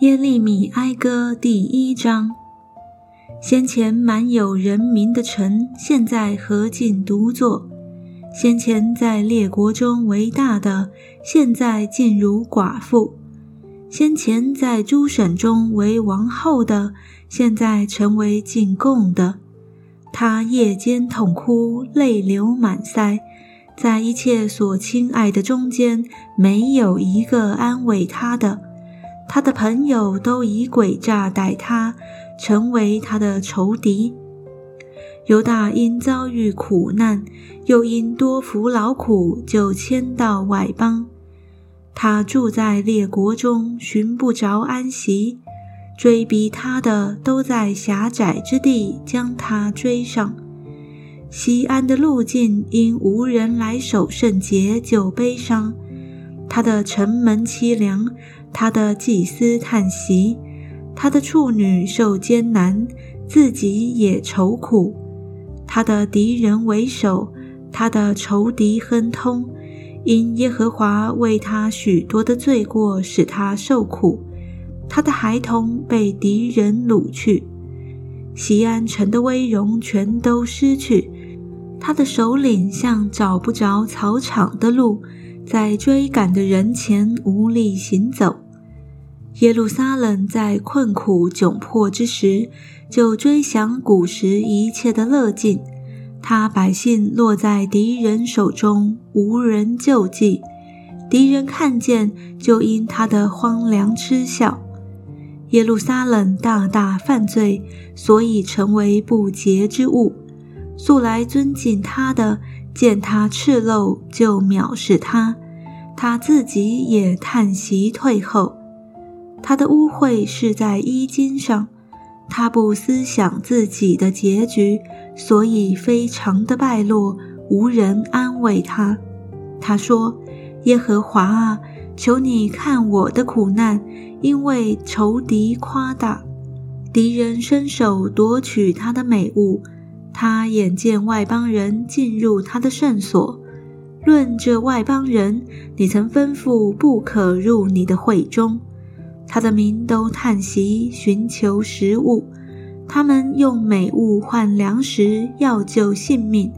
耶利米哀歌第一章：先前满有人民的城，现在何尽独坐；先前在列国中为大的，现在尽如寡妇；先前在诸省中为王后的，现在成为进贡的。他夜间痛哭，泪流满腮，在一切所亲爱的中间，没有一个安慰他的。他的朋友都以诡诈待他，成为他的仇敌。犹大因遭遇苦难，又因多服劳苦，就迁到外邦。他住在列国中，寻不着安息。追逼他的都在狭窄之地将他追上。西安的路径因无人来守圣节就悲伤。他的城门凄凉。他的祭司叹息，他的处女受艰难，自己也愁苦。他的敌人为首，他的仇敌亨通，因耶和华为他许多的罪过，使他受苦。他的孩童被敌人掳去，西安城的威荣全都失去。他的首领像找不着草场的鹿。在追赶的人前无力行走，耶路撒冷在困苦窘迫之时，就追想古时一切的乐境。他百姓落在敌人手中，无人救济。敌人看见，就因他的荒凉嗤笑。耶路撒冷大大犯罪，所以成为不洁之物。素来尊敬他的。见他赤露，就藐视他；他自己也叹息退后。他的污秽是在衣襟上，他不思想自己的结局，所以非常的败落，无人安慰他。他说：“耶和华啊，求你看我的苦难，因为仇敌夸大，敌人伸手夺取他的美物。”他眼见外邦人进入他的圣所，论这外邦人，你曾吩咐不可入你的会中。他的民都叹息，寻求食物。他们用美物换粮食，要救性命。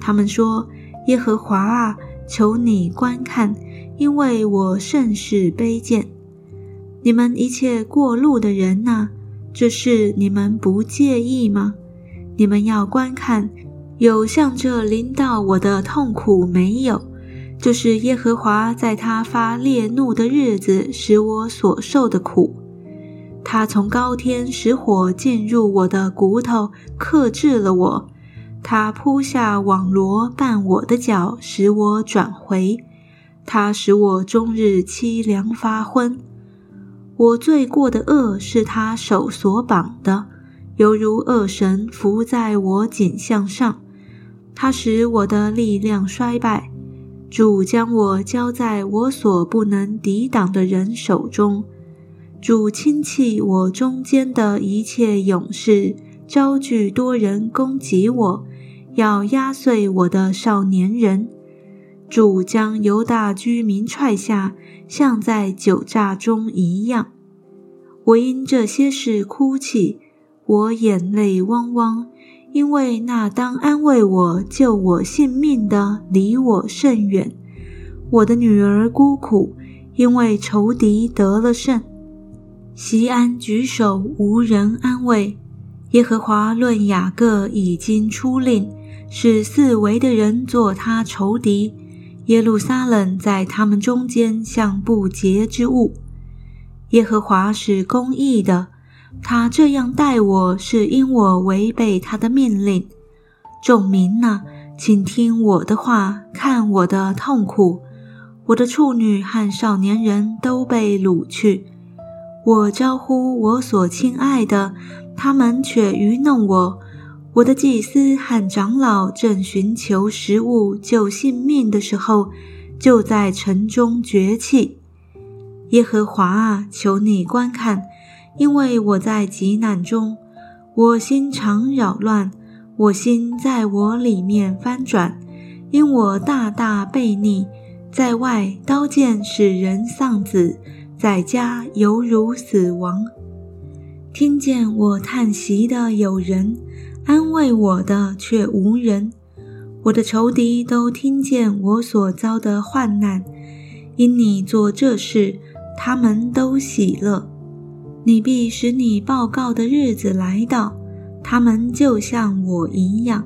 他们说：“耶和华啊，求你观看，因为我甚是卑贱。你们一切过路的人呐，这事你们不介意吗？”你们要观看，有像这临到我的痛苦没有？就是耶和华在他发烈怒的日子使我所受的苦。他从高天使火进入我的骨头，克制了我。他铺下网罗绊我的脚，使我转回。他使我终日凄凉发昏。我罪过的恶是他手所绑的。犹如恶神伏在我颈项上，他使我的力量衰败。主将我交在我所不能抵挡的人手中。主亲戚我中间的一切勇士，招聚多人攻击我，要压碎我的少年人。主将犹大居民踹下，像在酒榨中一样。我因这些事哭泣。我眼泪汪汪，因为那当安慰我、救我性命的离我甚远。我的女儿孤苦，因为仇敌得了胜。西安举手无人安慰。耶和华论雅各已经出令，使四围的人做他仇敌。耶路撒冷在他们中间像不洁之物。耶和华是公义的。他这样待我是因我违背他的命令。众民呐，请听我的话，看我的痛苦。我的处女和少年人都被掳去。我招呼我所亲爱的，他们却愚弄我。我的祭司和长老正寻求食物救性命的时候，就在城中绝气。耶和华啊，求你观看。因为我在极难中，我心常扰乱，我心在我里面翻转，因我大大悖逆，在外刀剑使人丧子，在家犹如死亡。听见我叹息的有人，安慰我的却无人。我的仇敌都听见我所遭的患难，因你做这事，他们都喜乐。你必使你报告的日子来到，他们就像我一样。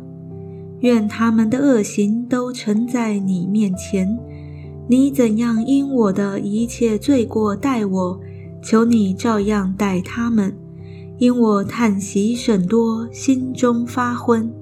愿他们的恶行都呈在你面前。你怎样因我的一切罪过待我，求你照样待他们。因我叹息甚多，心中发昏。